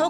well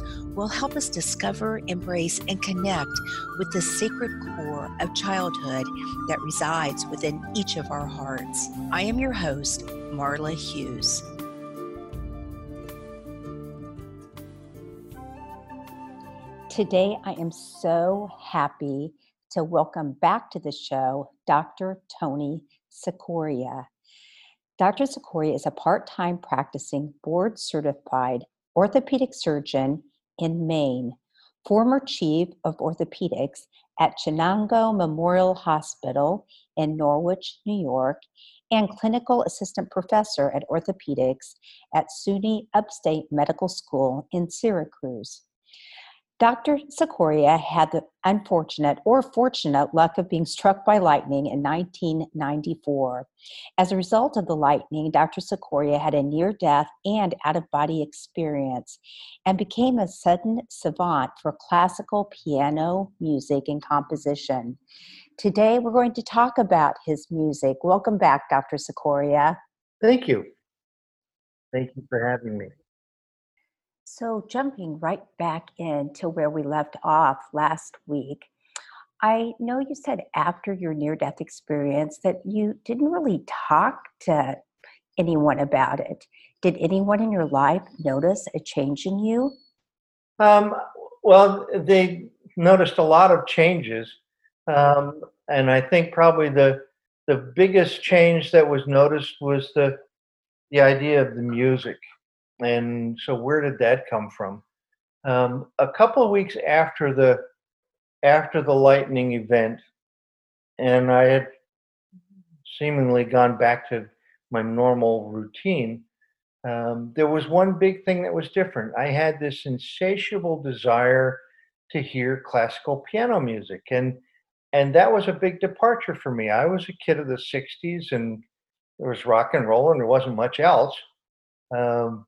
will help us discover, embrace, and connect with the sacred core of childhood that resides within each of our hearts. I am your host, Marla Hughes. Today, I am so happy to welcome back to the show Dr. Tony Cicoria. Dr. Cicoria is a part time practicing board certified orthopedic surgeon in Maine, former chief of orthopedics at Chenango Memorial Hospital in Norwich, New York, and clinical assistant professor at orthopedics at SUNY Upstate Medical School in Syracuse. Dr. Cicoria had the unfortunate or fortunate luck of being struck by lightning in 1994. As a result of the lightning, Dr. Cicoria had a near death and out of body experience and became a sudden savant for classical piano music and composition. Today, we're going to talk about his music. Welcome back, Dr. Cicoria. Thank you. Thank you for having me. So, jumping right back into where we left off last week, I know you said after your near death experience that you didn't really talk to anyone about it. Did anyone in your life notice a change in you? Um, well, they noticed a lot of changes. Um, and I think probably the the biggest change that was noticed was the the idea of the music. And so, where did that come from? Um, a couple of weeks after the after the lightning event, and I had seemingly gone back to my normal routine. Um, there was one big thing that was different. I had this insatiable desire to hear classical piano music, and and that was a big departure for me. I was a kid of the '60s, and there was rock and roll, and there wasn't much else. Um,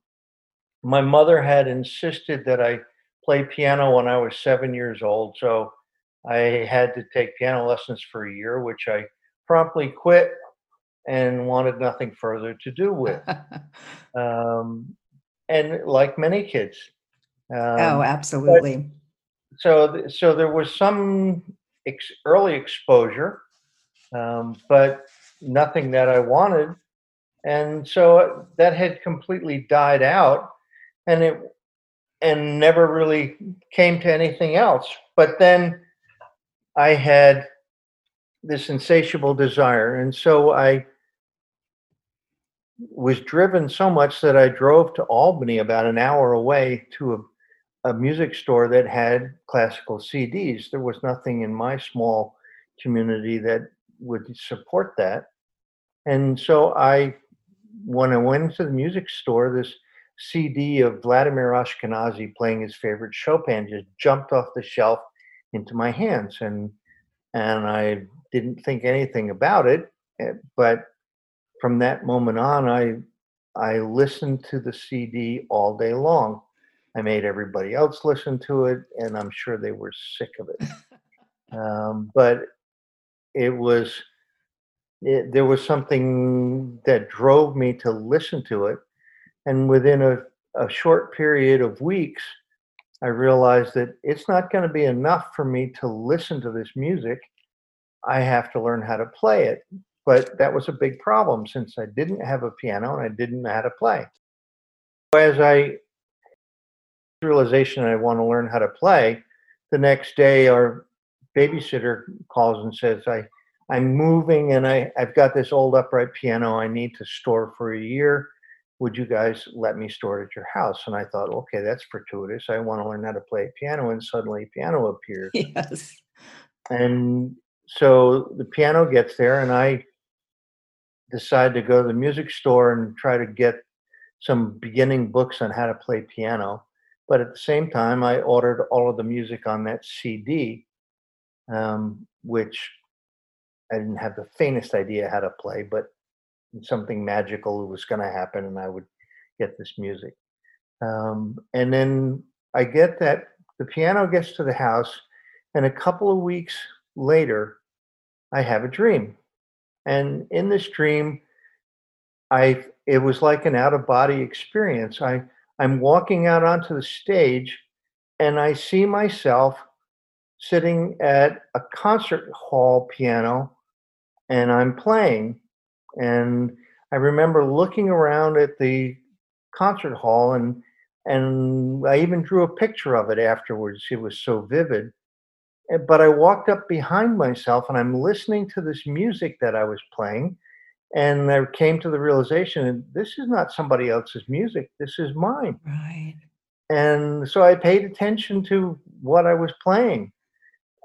my mother had insisted that I play piano when I was seven years old, so I had to take piano lessons for a year, which I promptly quit and wanted nothing further to do with. um, and like many kids. Oh, um, oh, absolutely. So, so there was some ex- early exposure, um, but nothing that I wanted. And so that had completely died out and it and never really came to anything else. But then I had this insatiable desire, and so I was driven so much that I drove to Albany, about an hour away, to a, a music store that had classical CDs. There was nothing in my small community that would support that. And so I, when I went to the music store, this CD of Vladimir Ashkenazy playing his favorite Chopin just jumped off the shelf into my hands, and and I didn't think anything about it. Eh, but from that moment on, I I listened to the CD all day long. I made everybody else listen to it, and I'm sure they were sick of it. um, but it was it, there was something that drove me to listen to it and within a, a short period of weeks, I realized that it's not going to be enough for me to listen to this music. I have to learn how to play it. But that was a big problem since I didn't have a piano and I didn't know how to play. As I realization I want to learn how to play, the next day our babysitter calls and says, I, I'm moving and I, I've got this old upright piano I need to store for a year would you guys let me store it at your house? And I thought, okay, that's fortuitous. I want to learn how to play piano. And suddenly piano appears. Yes. And so the piano gets there and I decide to go to the music store and try to get some beginning books on how to play piano. but at the same time, I ordered all of the music on that CD, um, which I didn't have the faintest idea how to play, but something magical was going to happen, and I would get this music. Um, and then I get that the piano gets to the house, and a couple of weeks later, I have a dream. And in this dream, I it was like an out of body experience. I I'm walking out onto the stage and I see myself sitting at a concert hall piano and I'm playing. And I remember looking around at the concert hall and and I even drew a picture of it afterwards. It was so vivid. Eh, but I walked up behind myself and I'm listening to this music that I was playing. And I came to the realization this is not somebody else's music, this is mine. Right. And so I paid attention to what I was playing.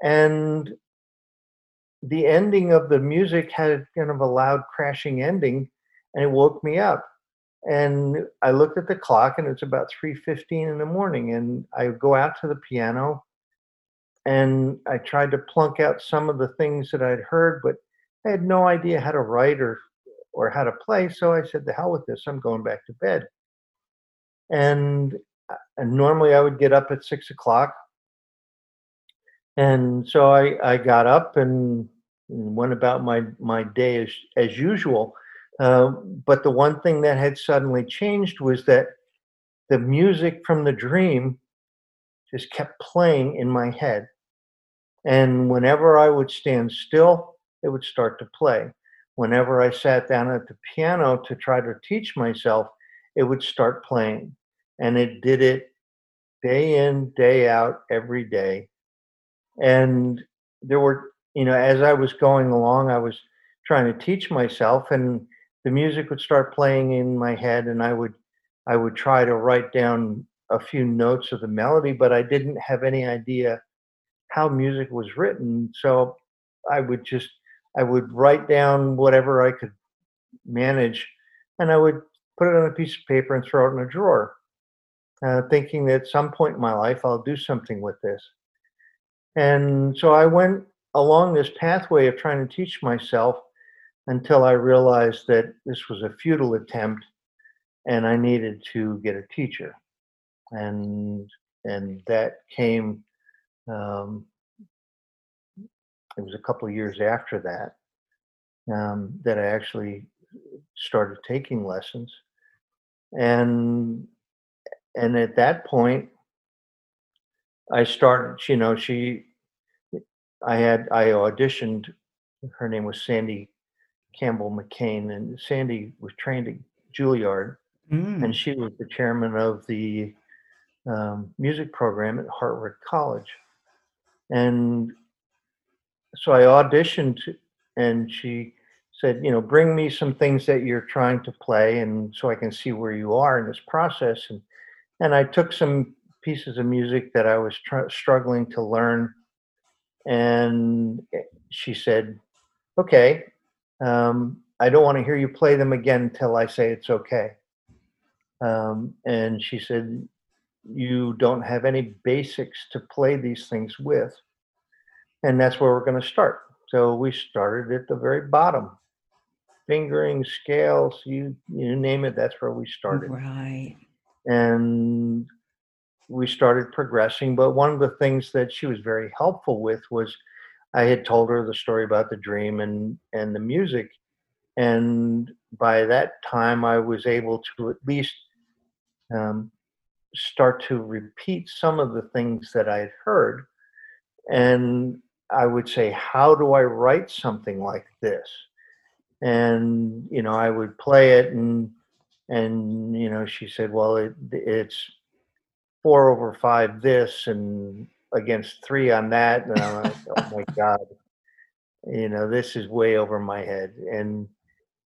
And the ending of the music had kind of a loud crashing ending and it woke me up. And i looked at the clock and it's about 3.15 in the morning and i go out to the piano and i tried to plunk out some of the things that i'd heard but i had no idea how to write or or how to play so i said the hell with this i'm going back to bed. And, uh, and normally i would get up at six o'clock and so i i got up and went about my my day as as usual um, but the one thing that had suddenly changed was that the music from the dream just kept playing in my head. And whenever I would stand still, it would start to play. Whenever I sat down at the piano to try to teach myself, it would start playing. And it did it day in, day out, every day. And there were, you know, as I was going along, I was trying to teach myself, and the music would start playing in my head and I would I would try to write down a few notes of the melody, but I didn't have any idea how music was written. So I would just I would write down whatever I could manage and I would put it on a piece of paper and throw it in a drawer, uh, thinking that at some point in my life I'll do something with this. And so I went along this pathway of trying to teach myself until I realized that this was a futile attempt and I needed to get a teacher. And and that came um, it was a couple of years after that um, that I actually started taking lessons. And and at that point I started, you know, she I had I auditioned her name was Sandy Campbell McCain, and Sandy was trained at Juilliard, mm. and she was the chairman of the um, music program at Hartwick College. And so I auditioned, and she said, you know, bring me some things that you're trying to play, and so I can see where you are in this process. And and I took some pieces of music that I was tr- struggling to learn, and she said, okay, um, I don't want to hear you play them again until I say it's okay. Um, and she said, You don't have any basics to play these things with. And that's where we're going to start. So we started at the very bottom. Fingering, scales, you you name it, that's where we started. Right. And we started progressing. But one of the things that she was very helpful with was I had told her the story about the dream and and the music, and by that time I was able to at least um, start to repeat some of the things that I had heard, and I would say, "How do I write something like this?" And you know, I would play it, and and you know, she said, "Well, it, it's four over five this, and against three on that, and I'm like, oh my god, you know, this is way over my head. And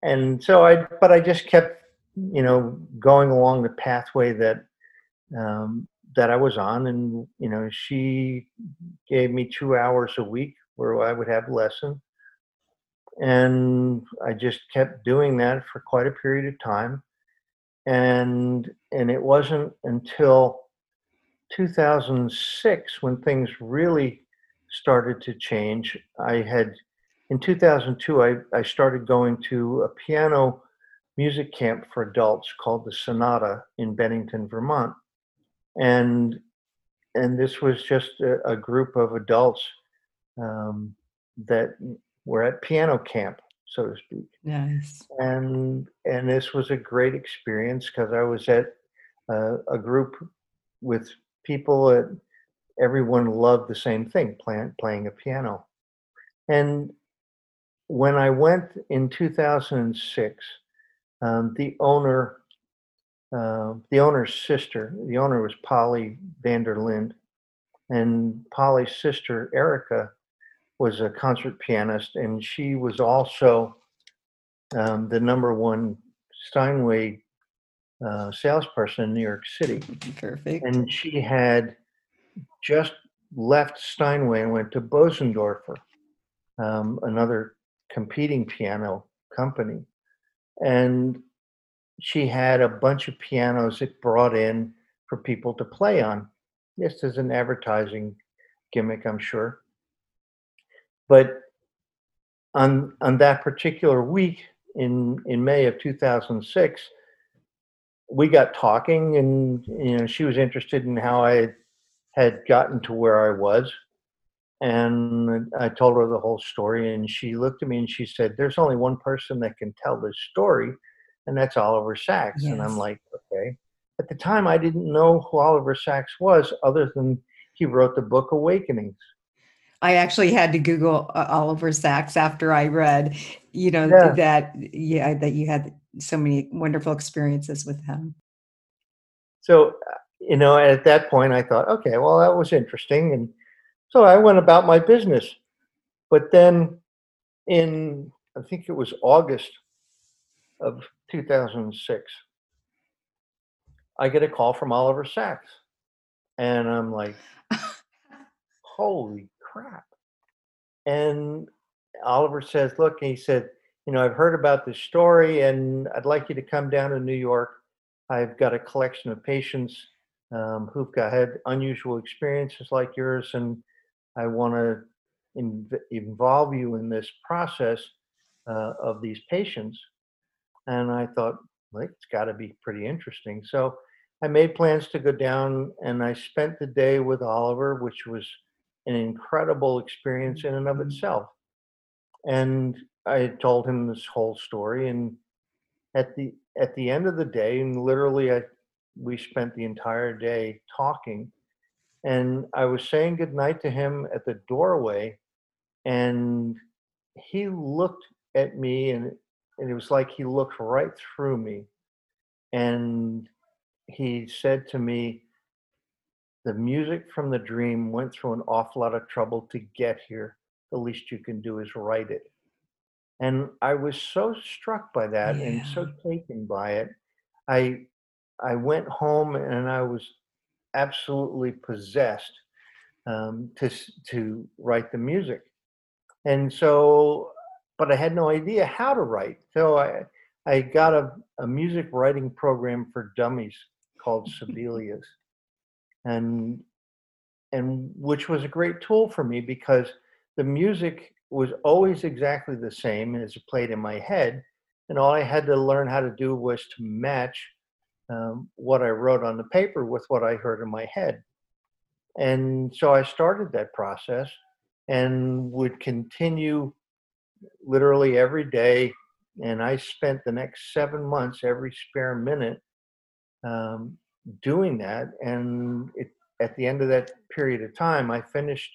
and so I, but I just kept, you know, going along the pathway that um, that I was on, and you know, she gave me two hours a week where I would have lesson, and I just kept doing that for quite a period of time, and and it wasn't until 2006 when things really started to change. I had, in 2002, I, I started going to a piano music camp for adults called the Sonata in Bennington, Vermont. And and this was just a, a group of adults um, that were at piano camp, so to speak. Nice. And and this was a great experience because I was at uh, a group with people that everyone loved the same thing, playing playing a piano. And when I went in 2006, um, the owner, uh, the owner's sister, the owner was Polly Vanderlind, and Polly's sister Erica was a concert pianist, and she was also um, the number one Steinway uh, salesperson in New York City. Perfect. And she had just left Steinway and went to Bosendorfer, um, another competing piano company. And she had a bunch of pianos that brought in for people to play on, This is an advertising gimmick, I'm sure. But on on that particular week in in May of 2006, we got talking, and you know she was interested in how I had gotten to where I was, and I told her the whole story, and she looked at me and she said, "There's only one person that can tell this story, and that's Oliver Sacks." And I'm like, "Okay." At the time, I didn't know who Oliver Sacks was, other than he wrote the book Awakenings. I actually had to Google uh, Oliver Sacks after I read, you know, Yeah. that yeah, that you had so many wonderful experiences with him. So, uh, you know, at that point, I thought, okay, well, that was interesting, and so I went about my business. But then, in I think it was August of 2006, I get a call from Oliver Sacks, and I'm like, holy crap. And Oliver says, look, he said, you know, I've heard about this story and I'd like you to come down to New York. I've got a collection of patients um, who've got had unusual experiences like yours, and I want to inv- involve you in this process uh, of these patients. And I thought, like, it's got to be pretty interesting. So I made plans to go down, and I spent the day with Oliver, which was an incredible experience in and of Mhm. itself. And I had told him this whole story, and at the at the end of the day, and literally, I we spent the entire day talking, and I was saying goodnight to him at the doorway, and he looked at me, and and it was like he looked right through me, and he said to me, the music from the dream went through an awful lot of trouble to get here. The least you can do is write it. And I was so struck by that and so taken by it. I I went home and I was absolutely possessed um, to to write the music. And so, but I had no idea how to write. So I I got a, a music writing program for dummies called Sibelius and and which was a great tool for me because the music was always exactly the same as it played in my head and all i had to learn how to do was to match um, what i wrote on the paper with what i heard in my head. And so i started that process and would continue literally every day and i spent the next seven months every spare minute um, doing that and it, at the end of that period of time i finished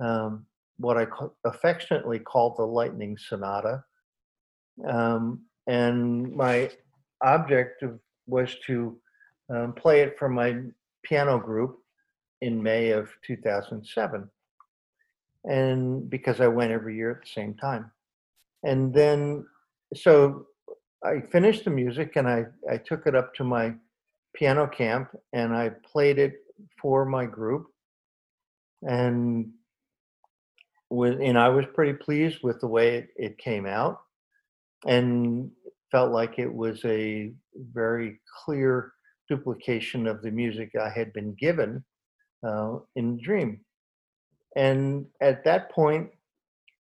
um, what i affectionately called the lightning sonata. Um, and my objective was to um, play it for my piano group in may of 2007 and because i went every year at the same time. And then so i finished the music and i, I took it up to my piano camp and I played it for my group. And and I was pretty pleased with the way it, it came out and felt like it was a very clear duplication of the music I had been given uh, in dream. And at that point,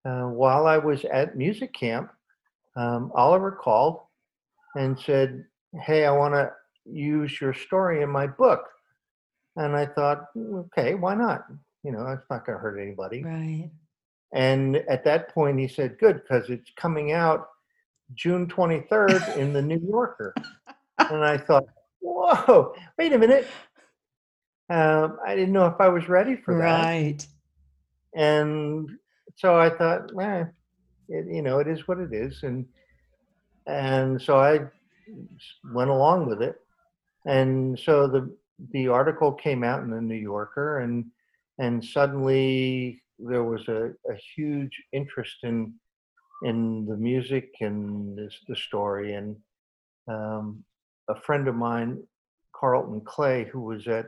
uh, while I was at music camp, um, Oliver called and said, Hey, I want to use your story in my book. And I thought, "Mm, okay, why not? You know, it's not going to hurt anybody. Right. And at that point, he said, good, because it's coming out June 23rd in the New Yorker. and I thought, whoa, wait a minute. Um, I didn't know if I was ready for that. Right. And so I thought, eh, it, you know, it is what it is. And, and so I went along with it. And so the, the article came out in the New Yorker and, and suddenly there was a, a huge interest in, in the music and this, the story. And um, a friend of mine, Carlton Clay, who was at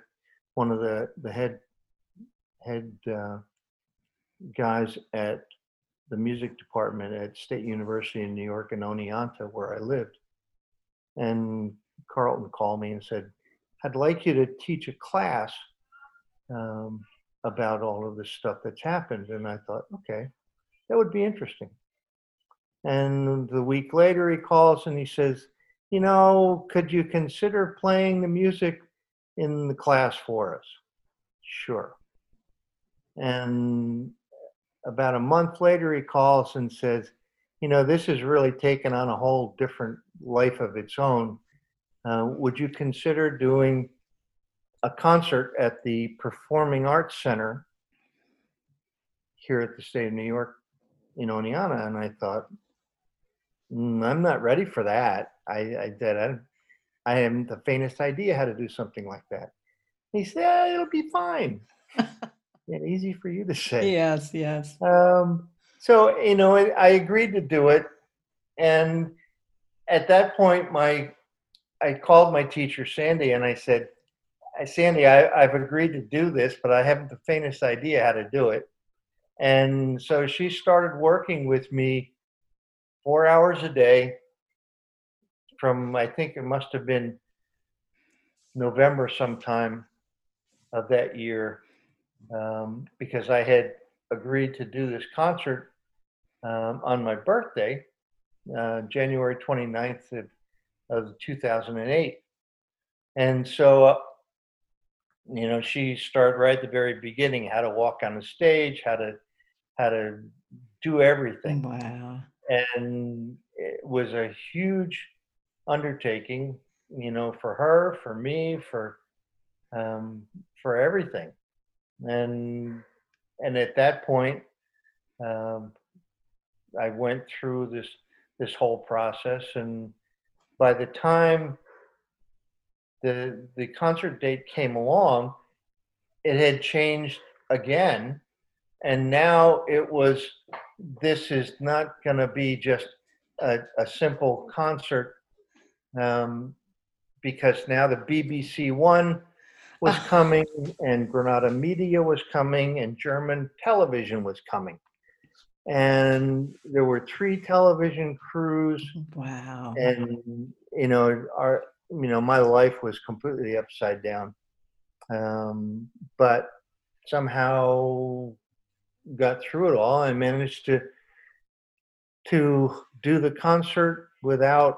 one of the, the head, head, uh, guys at the music department at State University in New York in Oneonta, where I lived. And Carlton called me and said, I'd like you to teach a class um, about all of this stuff that's happened. And I thought, okay, that would be interesting. And the week later, he calls and he says, You know, could you consider playing the music in the class for us? Sure. And about a month later, he calls and says, You know, this has really taken on a whole different life of its own. Uh, would you consider doing a concert at the Performing Arts Center here at the state of New York in Oneonta? And I thought, "Mm, I'm not ready for that. I, I said, I, I haven't the faintest idea how to do something like that. He said, "Yeah, it'll be fine. yeah, easy for you to say. Yes, yes. Um, so you know, I, I agreed to do it, and at that point, my I called my teacher Sandy, and I said, "I- "Sandy, I, I've agreed to do this, but I haven't the faintest idea how to do it." And so she started working with me four hours a day from I think it must have been November sometime of that year um, because I had agreed to do this concert um, on my birthday, uh, January 29th of, of 2008. And so, uh, you know, she started right at the very beginning how to walk on the stage, how to how to do everything. Wow. and it was a huge undertaking you know for her for me for um, for everything. And and at that point um, i went through this this whole process. And by the time the the concert date came along it had changed again and now it was this is not going to be just a, a simple concert um, because now the BBC One was coming and Granada Media was coming and German television was coming. And there were three television crews Wow. and you know our you know my life was completely upside down. Um, but somehow got through it all i managed to to do the concert without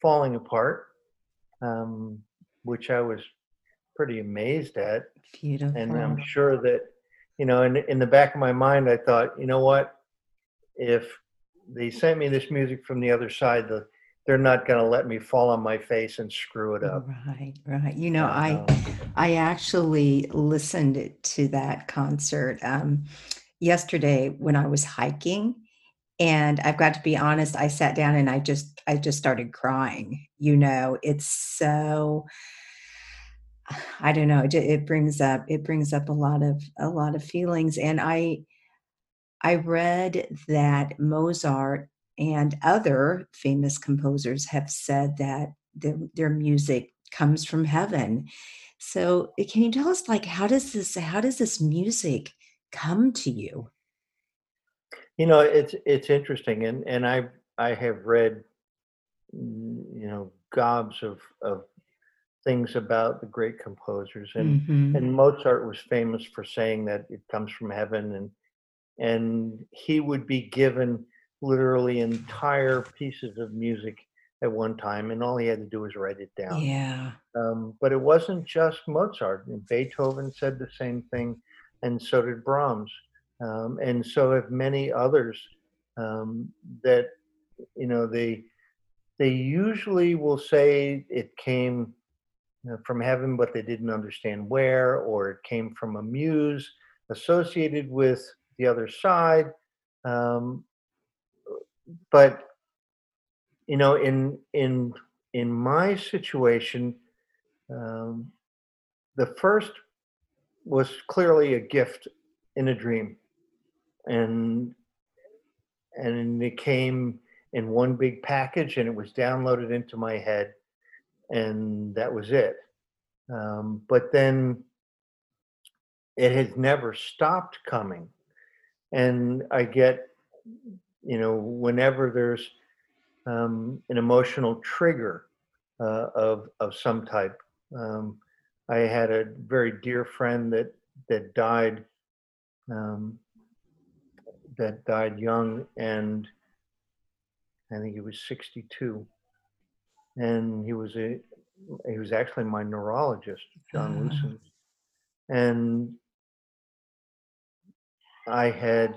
falling apart um, which i was pretty amazed at. Beautiful. and i'm sure that you know in, in the back of my mind i thought you know what? If they sent me this music from the other side the, they're not going to let me fall on my face and screw it up Right, right. You know, I Um, I actually listened to that concert um, yesterday when I was hiking, and I've got to be honest. I sat down and I just I just started crying. You know, it's so I don't know. It, it brings up it brings up a lot of a lot of feelings, and I I read that Mozart and other famous composers have said that their, their music comes from heaven. So uh, can you tell us like how does this how does this music come to you? you know it's it's interesting and and i i have read mm, you know gobs of of things about the great composers and Mhm. and Mozart was famous for saying that it comes from heaven and and he would be given literally entire pieces of music at one time and all he had to do was write it down Yeah. um, but it wasn't just Mozart. Beethoven said the same thing, and so did Brahms, um, and so have many others. Um, that you know they they usually will say it came you know, from heaven, but they didn't understand where, or it came from a muse associated with the other side. Um, but you know, in in in my situation, um, the first was clearly a gift in a dream, and and it came in one big package, and it was downloaded into my head, and that was it. Um, but then it has never stopped coming, and I get, you know, whenever there's um, an emotional trigger uh, of of some type. Um, I had a very dear friend that that died um, that died young, and I think he was 62, and he was a he was actually my neurologist, John. Lucen, and I had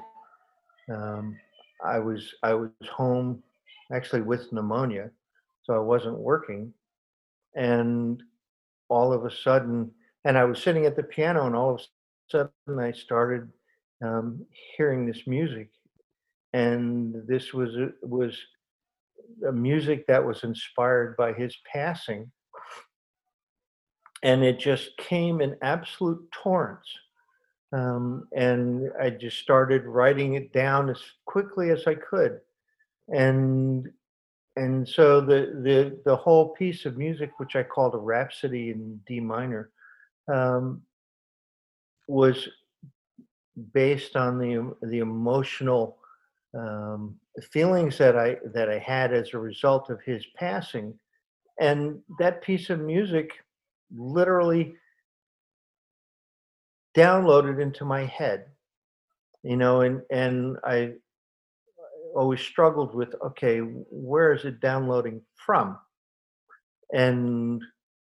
um, I was I was home actually with pneumonia, so I wasn't working, and all of a sudden, and I was sitting at the piano, and all of a sudden I started um, hearing this music, and this was a, was a music that was inspired by his passing, and it just came in absolute torrents. Um, and I just started writing it down as quickly as I could, and and so the the the whole piece of music, which I called a rhapsody in D minor, um, was based on the the emotional um, feelings that I that I had as a result of his passing, and that piece of music literally downloaded into my head, you know, and and I always struggled with okay where is it downloading from? And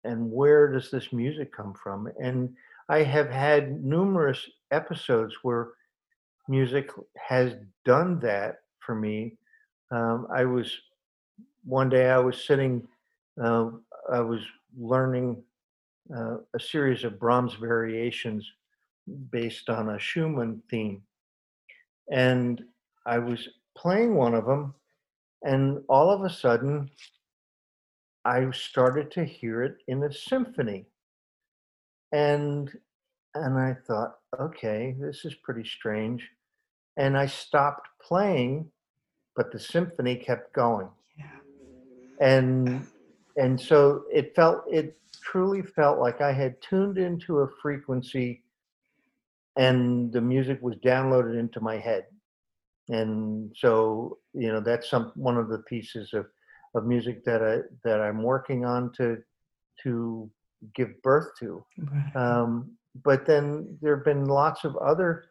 and where does this music come from? And i have had numerous episodes where music has done that for me. Um, i was one day i was sitting uh, i was learning uh, a series of brahms variations based on a schumann theme. And i was playing one of them, and all of a sudden, I started to hear it in a symphony, and and I thought, okay, this is pretty strange, and I stopped playing, but the symphony kept going, Yeah. and and so it felt it truly felt like I had tuned into a frequency, and the music was downloaded into my head and so you know that's some one of the pieces of of music that I that I'm working on to to give birth to. Right. Um, but then there have been lots of other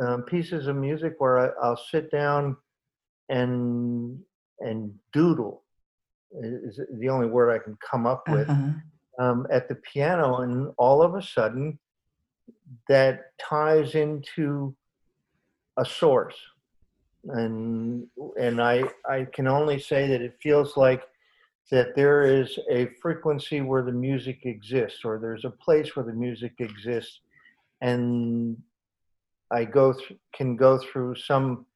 um, pieces of music where I, I'll sit down and and doodle is the only word I can come up with Uh-huh. um, at the piano, and all of a sudden that ties into a source. And and I I can only say that it feels like that there is a frequency where the music exists or there's a place where the music exists. And I go th- can go through some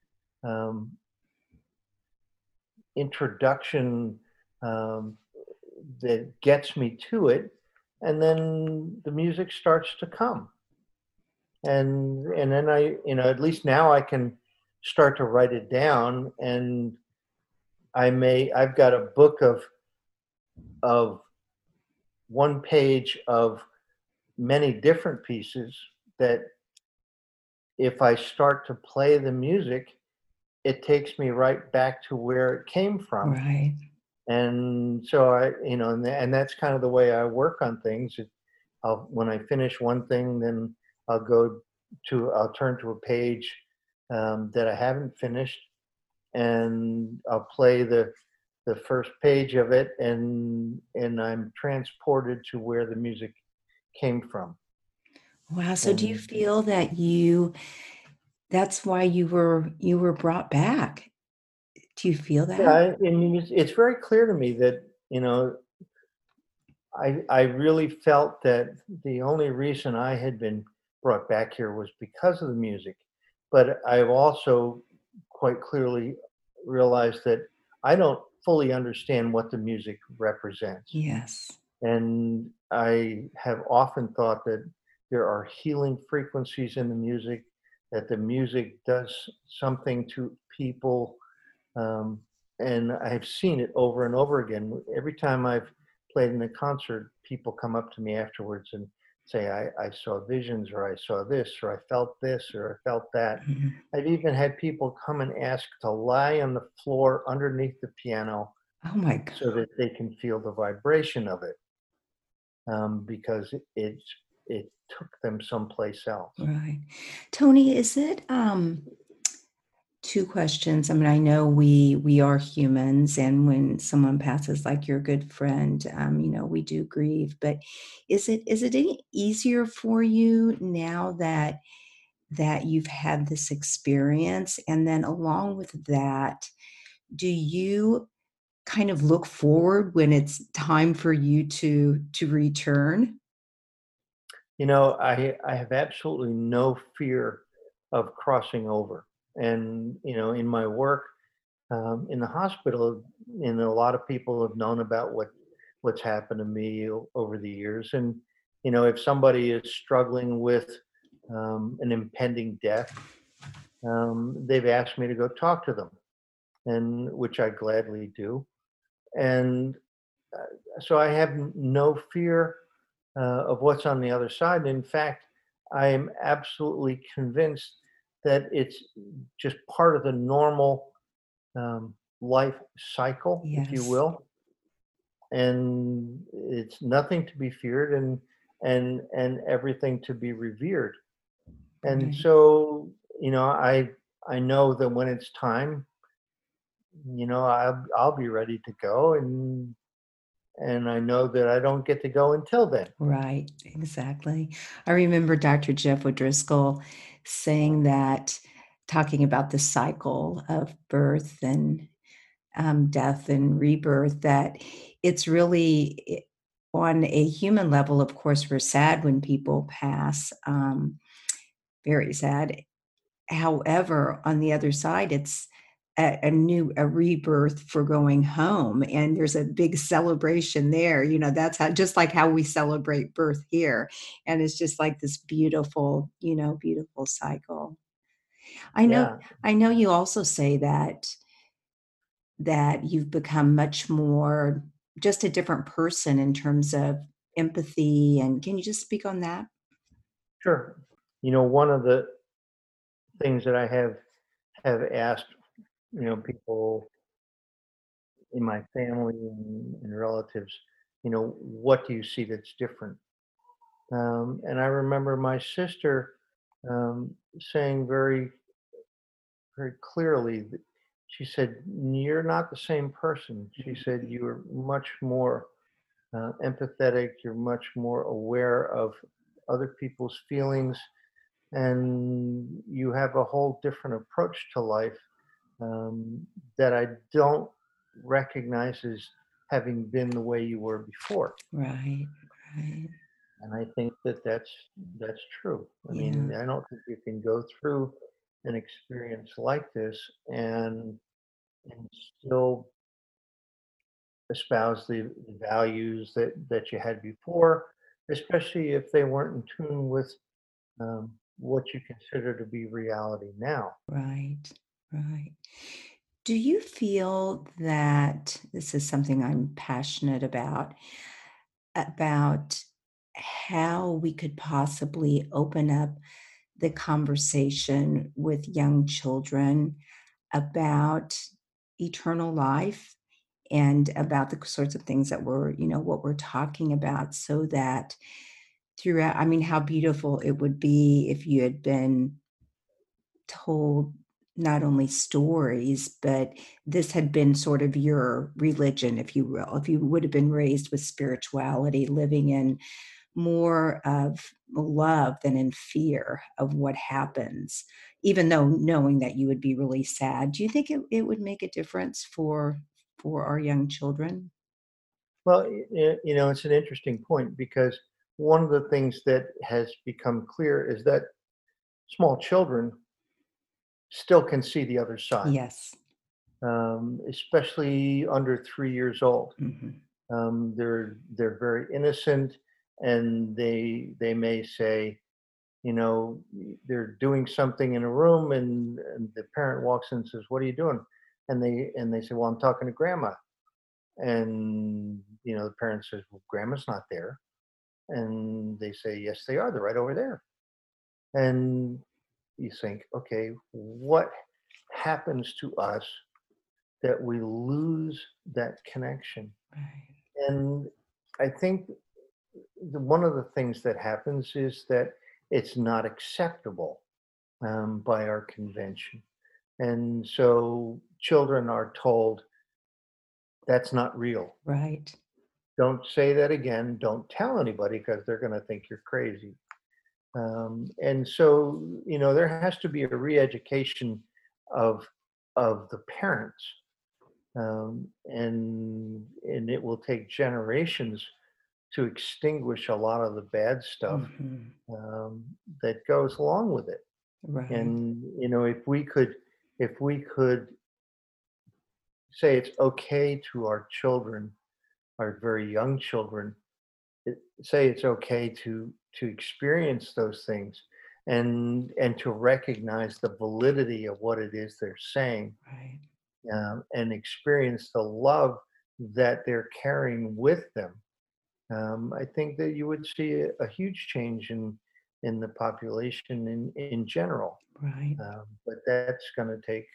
um, introduction um, that gets me to it and then the music starts to come and and then I you know at least now I can start to write it down and I may I've got a book of of one page of many different pieces that if I start to play the music it takes me right back to where it came from Right. And so I, you know, and, and that's kind of the way I work on things. I'll, when I finish one thing, then I'll go to, I'll turn to a page um, that I haven't finished and I'll play the, the first page of it and, and I'm transported to where the music came from. Wow. So do you feel that you that's why you were you were brought back? Do you feel that? I it's, it's very clear to me that, you know, I, I really felt that the only reason I had been brought back here was because of the music. But I've also quite clearly realized that I don't fully understand what the music represents. Yes. And I have often thought that there are healing frequencies in the music, that the music does something to people. Um, and I've seen it over and over again. Every time I've played in a concert, people come up to me afterwards and say, I, I saw visions, or I saw this, or I felt this, or I felt that. Mhm. I've even had people come and ask to lie on the floor underneath the piano Oh my god. so that they can feel the vibration of it um, because it, it it took them someplace else. Right. Tony, is it um two questions? I mean, I know we we are humans and when someone passes like your good friend, um, you know, we do grieve, but is it is it any easier for you now that that you've had this experience? And then along with that, do you kind of look forward when it's time for you to to return? You know, I I have absolutely no fear of crossing over, and you know, in my work um, in the hospital, and a lot of people have known about what what's happened to me over the years, and you know, if somebody is struggling with um, an impending death, um, they've asked me to go talk to them, and which I gladly do. And uh, so I have no fear uh, of what's on the other side. In fact, I am absolutely convinced that it's just part of the normal um, life cycle, if you will, and it's nothing to be feared and and and everything to be revered. And Right. so, you know, I I know that when it's time, you know, I'll I'll be ready to go and and I know that I don't get to go until then. Right, exactly. I remember Dr. Jeff O'Driscoll saying that, talking about the cycle of birth and um, death and rebirth, that it's really on a human level, of course, we're sad when people pass, um, very sad. However, on the other side, it's a, a new a rebirth for going home and there's a big celebration there you know that's how just like how we celebrate birth here and it's just like this beautiful you know beautiful cycle. I know Yeah, i know you also say that that you've become much more just a different person in terms of empathy and can you just speak on that? Sure. You know, one of the things that I have have asked, you know, people in my family and, and relatives, you know, what do you see that's different? Um, and I remember my sister um, saying very, very clearly that she said, "You're not the same person." She said, "You're much more uh, empathetic. You're much more aware of other people's feelings, and you have a whole different approach to life um, that I don't recognize as having been the way you were before." right right And I think that that's that's true. I yeah mean, I don't think you can go through an experience like this and and still espouse the, the values that that you had before, especially if they weren't in tune with um, what you consider to be reality now. right right. Do you feel that this is something I'm passionate about, about how we could possibly open up the conversation with young children about eternal life and about the sorts of things that we're, you know, what we're talking about so that throughout, I mean, how beautiful it would be if you had been told not only stories, but this had been sort of your religion, if you will. If you would have been raised with spirituality, living in more of love than in fear of what happens, even though knowing that you would be really sad. Do you think it, it would make a difference for for our young children? Well, you know, it's an interesting point because one of the things that has become clear is that small children still can see the other side, Yes. um, especially under three years old. hmm Um, they're they're very innocent, and they they may say, you know, they're doing something in a room, and, and the parent walks in and says, "What are you doing?" And they and they say, "Well, I'm talking to grandma." And you know, the parent says, "Well, grandma's not there," and they say, "Yes, they are. They're right over there." And you think, okay, what happens to us that we lose that connection? Right. And I think the, one of the things that happens is that it's not acceptable um, by our convention. And so children are told that's not real. Right. Don't say that again. Don't tell anybody because they're going to think you're crazy. Um, and so, you know, there has to be a re-education of of the parents, um, and and it will take generations to extinguish a lot of the bad stuff hmm um, that goes along with it. Right. And you know, if we could, if we could say it's okay to our children, our very young children, it, say it's okay to to experience those things, and and to recognize the validity of what it is they're saying, right. um, and experience the love that they're carrying with them. Um, I think that you would see a, a huge change in in the population in in general. Right. Um, but that's going to take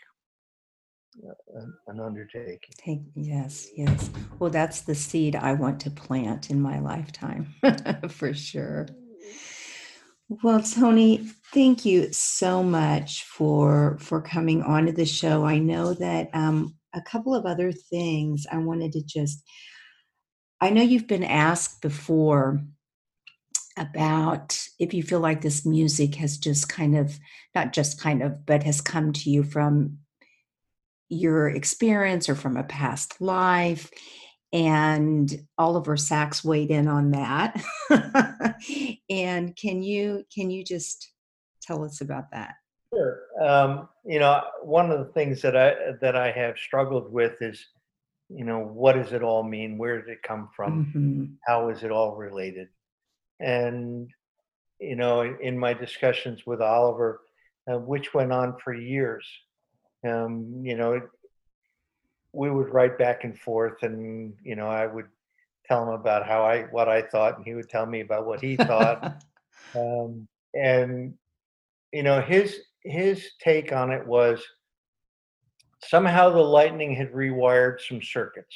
an, an undertaking. Take yes, yes. Well, that's the seed I want to plant in my lifetime, for sure. Well, Tony, thank you so much for for coming onto the show. I know that um, a couple of other things I wanted to just. I know you've been asked before about if you feel like this music has just kind of not just kind of, but has come to you from your experience or from a past life. And Oliver Sacks weighed in on that. and can you can you just tell us about that? Sure. Um, you know, one of the things that I that I have struggled with is, you know, what does it all mean? Where did it come from? hmm How is it all related? And you know, in, in my discussions with Oliver, uh, which went on for years, um, you know, we would write back and forth, and you know, I would tell him about how I what I thought, and he would tell me about what he thought. um, and you know, his his take on it was somehow the lightning had rewired some circuits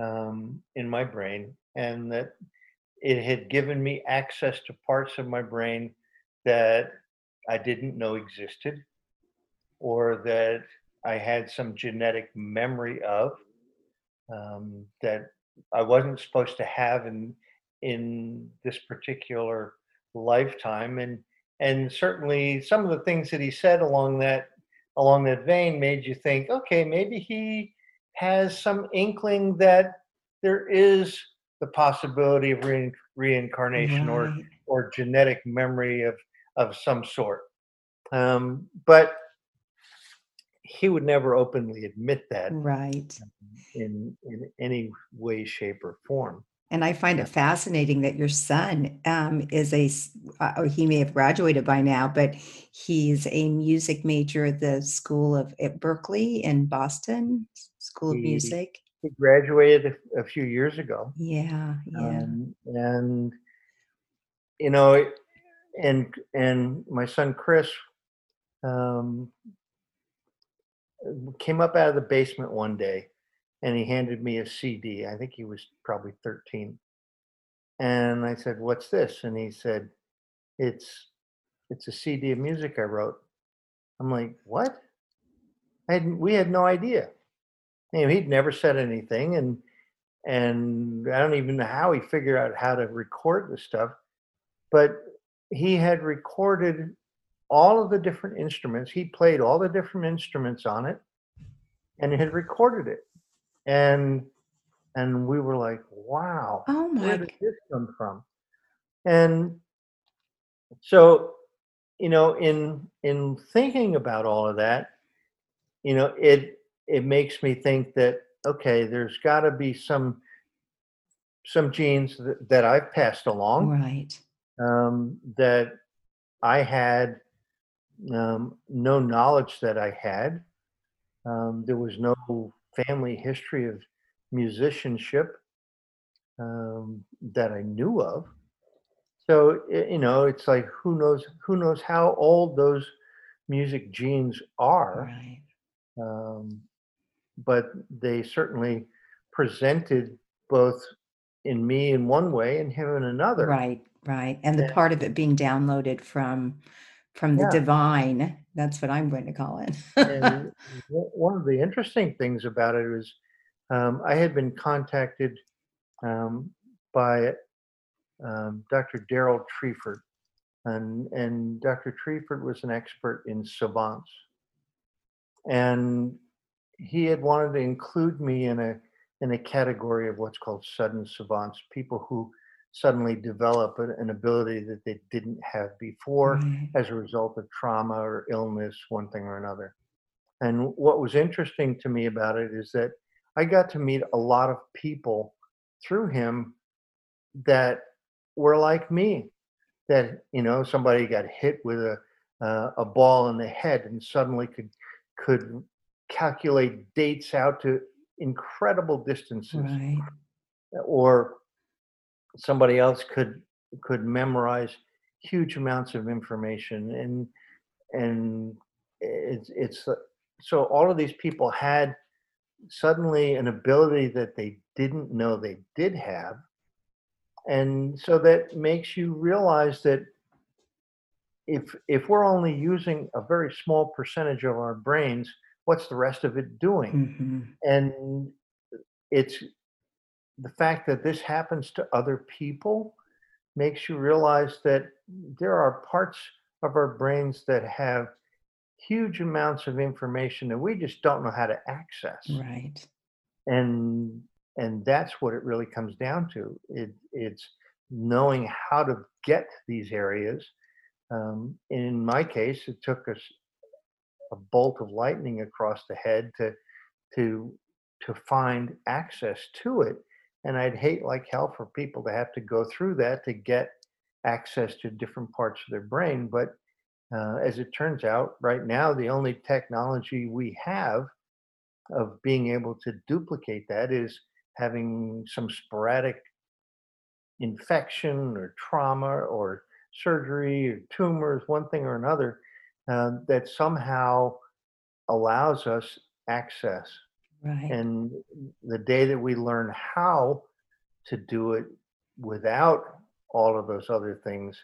um, in my brain, and that it had given me access to parts of my brain that I didn't know existed, or that I had some genetic memory of um, that I wasn't supposed to have in in this particular lifetime, and and certainly some of the things that he said along that along that vein made you think, okay, maybe he has some inkling that there is the possibility of rein reincarnation or or genetic memory of of some sort. Um, but he would never openly admit that right. in in any way, shape, or form. And I find it fascinating that your son um, is a uh, oh, he may have graduated by now, but he's a music major at the School of at Berklee in Boston, School of He Music. he graduated a, a few years ago, Yeah, yeah. um, and you know, and and my son Chris um, came up out of the basement one day, and he handed me a CD. I think he was probably 13. And I said, "What's this?" And he said, "It's it's a CD of music I wrote." I'm like, "What?" I had, we had no idea. You know, he'd never said anything, and and I don't even know how he figured out how to record the stuff, but he had recorded all of the different instruments. He played all the different instruments on it, and had recorded it. And and we were like, "Wow, Oh where did this come from?" And so, you know, in in thinking about all of that, you know, it it makes me think that okay, there's got to be some some genes that, that I've passed along right. um, that I had um, no knowledge that I had. Um, there was no family history of musicianship um, that I knew of. So you know, it's like who knows who knows how old those music genes are, Right. um, but they certainly presented both in me in one way and him in another. Right, right. And the And part of it being downloaded from from the yeah, divine, that's what I'm going to call it. and one of the interesting things about it was um, I had been contacted um, by um, Dr. Darold Treffert, and and Dr. Treffert was an expert in savants, and he had wanted to include me in a in a category of what's called sudden savants, people who suddenly develop an, ability that they didn't have before Right. as a result of trauma or illness, one thing or another. And what was interesting to me about it is that I got to meet a lot of people through him that were like me. That you know, somebody got hit with a uh, a ball in the head and suddenly could could calculate dates out to incredible distances, Right. or somebody else could could memorize huge amounts of information and and it's it's uh, so all of these people had suddenly an ability that they didn't know they did have and so that makes you realize that if if we're only using a very small percentage of our brains what's the rest of it doing? Hmm and it's the fact that this happens to other people makes you realize that there are parts of our brains that have huge amounts of information that we just don't know how to access. Right. and and that's what it really comes down to. It it's knowing how to get these areas. Um, in my case it took us a bolt of lightning across the head to to to find access to it and i'd hate like hell for people to have to go through that to get access to different parts of their brain but uh, as it turns out right now the only technology we have of being able to duplicate that is having some sporadic infection or trauma or surgery or tumors, one thing or another, uh, that somehow allows us access. Right. And the day that we learn how to do it without all of those other things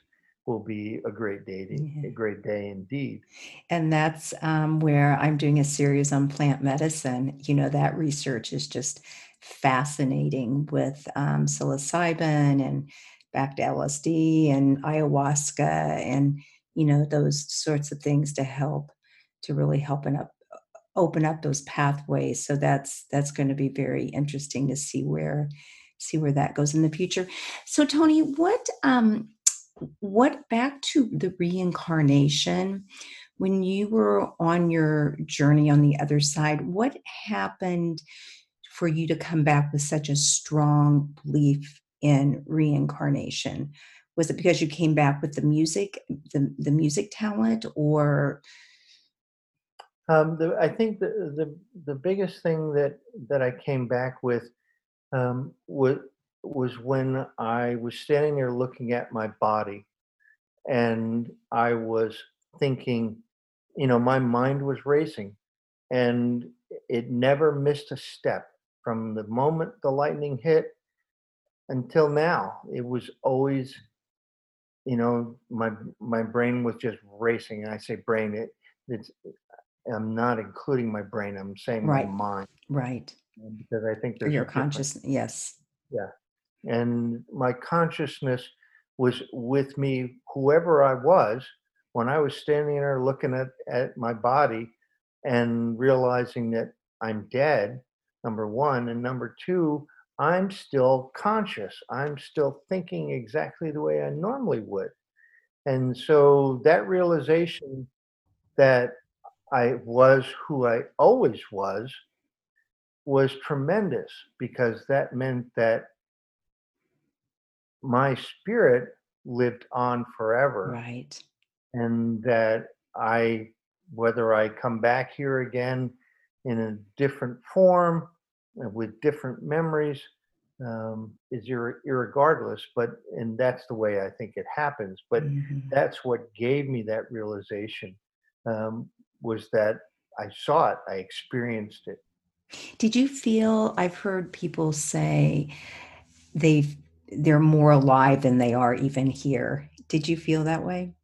will be a great day, to- Yeah. a great day indeed. And that's um, where I'm doing a series on plant medicine. You know, that research is just fascinating with um, psilocybin and back to LSD and ayahuasca and, you know, those sorts of things to help to really help and up open up those pathways. So that's that's going to be very interesting to see where see where that goes in the future. So tony what um what back to the reincarnation when you were on your journey on the other side what happened for you to come back with such a strong belief in reincarnation? Was it because you came back with the music the, the music talent or Um, the, I think the, the the biggest thing that that I came back with um, was was when I was standing there looking at my body, and I was thinking, you know, my mind was racing, and it never missed a step. from the moment the lightning hit until now. It was always, you know, my my brain was just racing. And I say brain, it it's I'm not including my brain. I'm saying Right. my mind Right. um, because I think there's your consciousness. Yes. Yeah. and my consciousness was with me whoever i was when i was standing there looking at, at my body and realizing that i'm dead number one and number two i'm still conscious i'm still thinking exactly the way i normally would and so that realization that i was who i always was was tremendous because that meant that my spirit lived on forever Right. and that i whether i come back here again in a different form uh, with different memories um, is ir- irregardless but and that's the way i think it happens but Mhm. that's what gave me that realization um, was that i saw it i experienced it Did you feel? I've heard people say they've they're more alive than they are even here. Did you feel that way?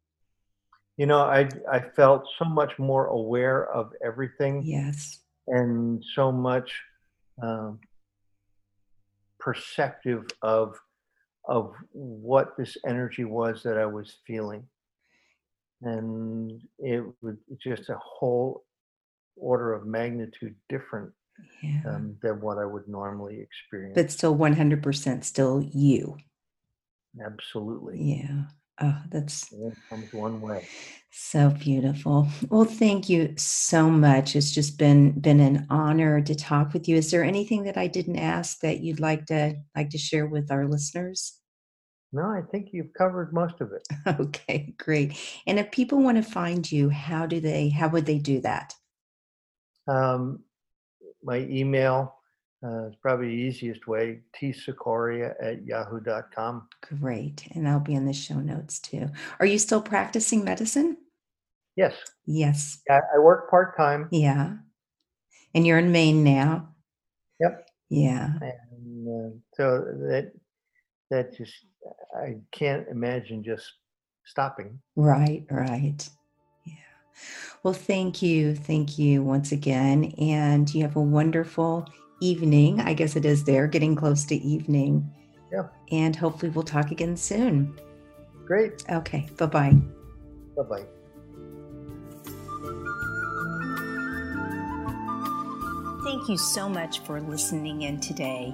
you know i i felt so much more aware of everything Yes. and so much um, perceptive of of what this energy was that I was feeling, and it was just a whole order of magnitude different Yeah. um, than what I would normally experience. but still 100% still you. Absolutely, Yeah. Oh, that's comes one way. so beautiful. Well, thank you so much. It's just been been an honor to talk with you. Is there anything that I didn't ask that you'd like to like to share with our listeners? No, I think you've covered most of it. Okay, great. And if people want to find you, how do they how would they do that? Um, my email uh, is probably the easiest way: tcicoria at yahoo.com. Great. And I'll be in the show notes too. Are you still practicing medicine? Yes, Yes. I, I work part time. Yeah. And you're in Maine now? Yep. Yeah. and uh, so that that just I can't imagine just stopping. Right, right. Yeah. Well, thank you. Thank you once again. And you have a wonderful evening. I guess it is there, getting close to evening. Yeah. And hopefully we'll talk again soon. Great. Okay. Bye bye. Bye bye. Thank you so much for listening in today.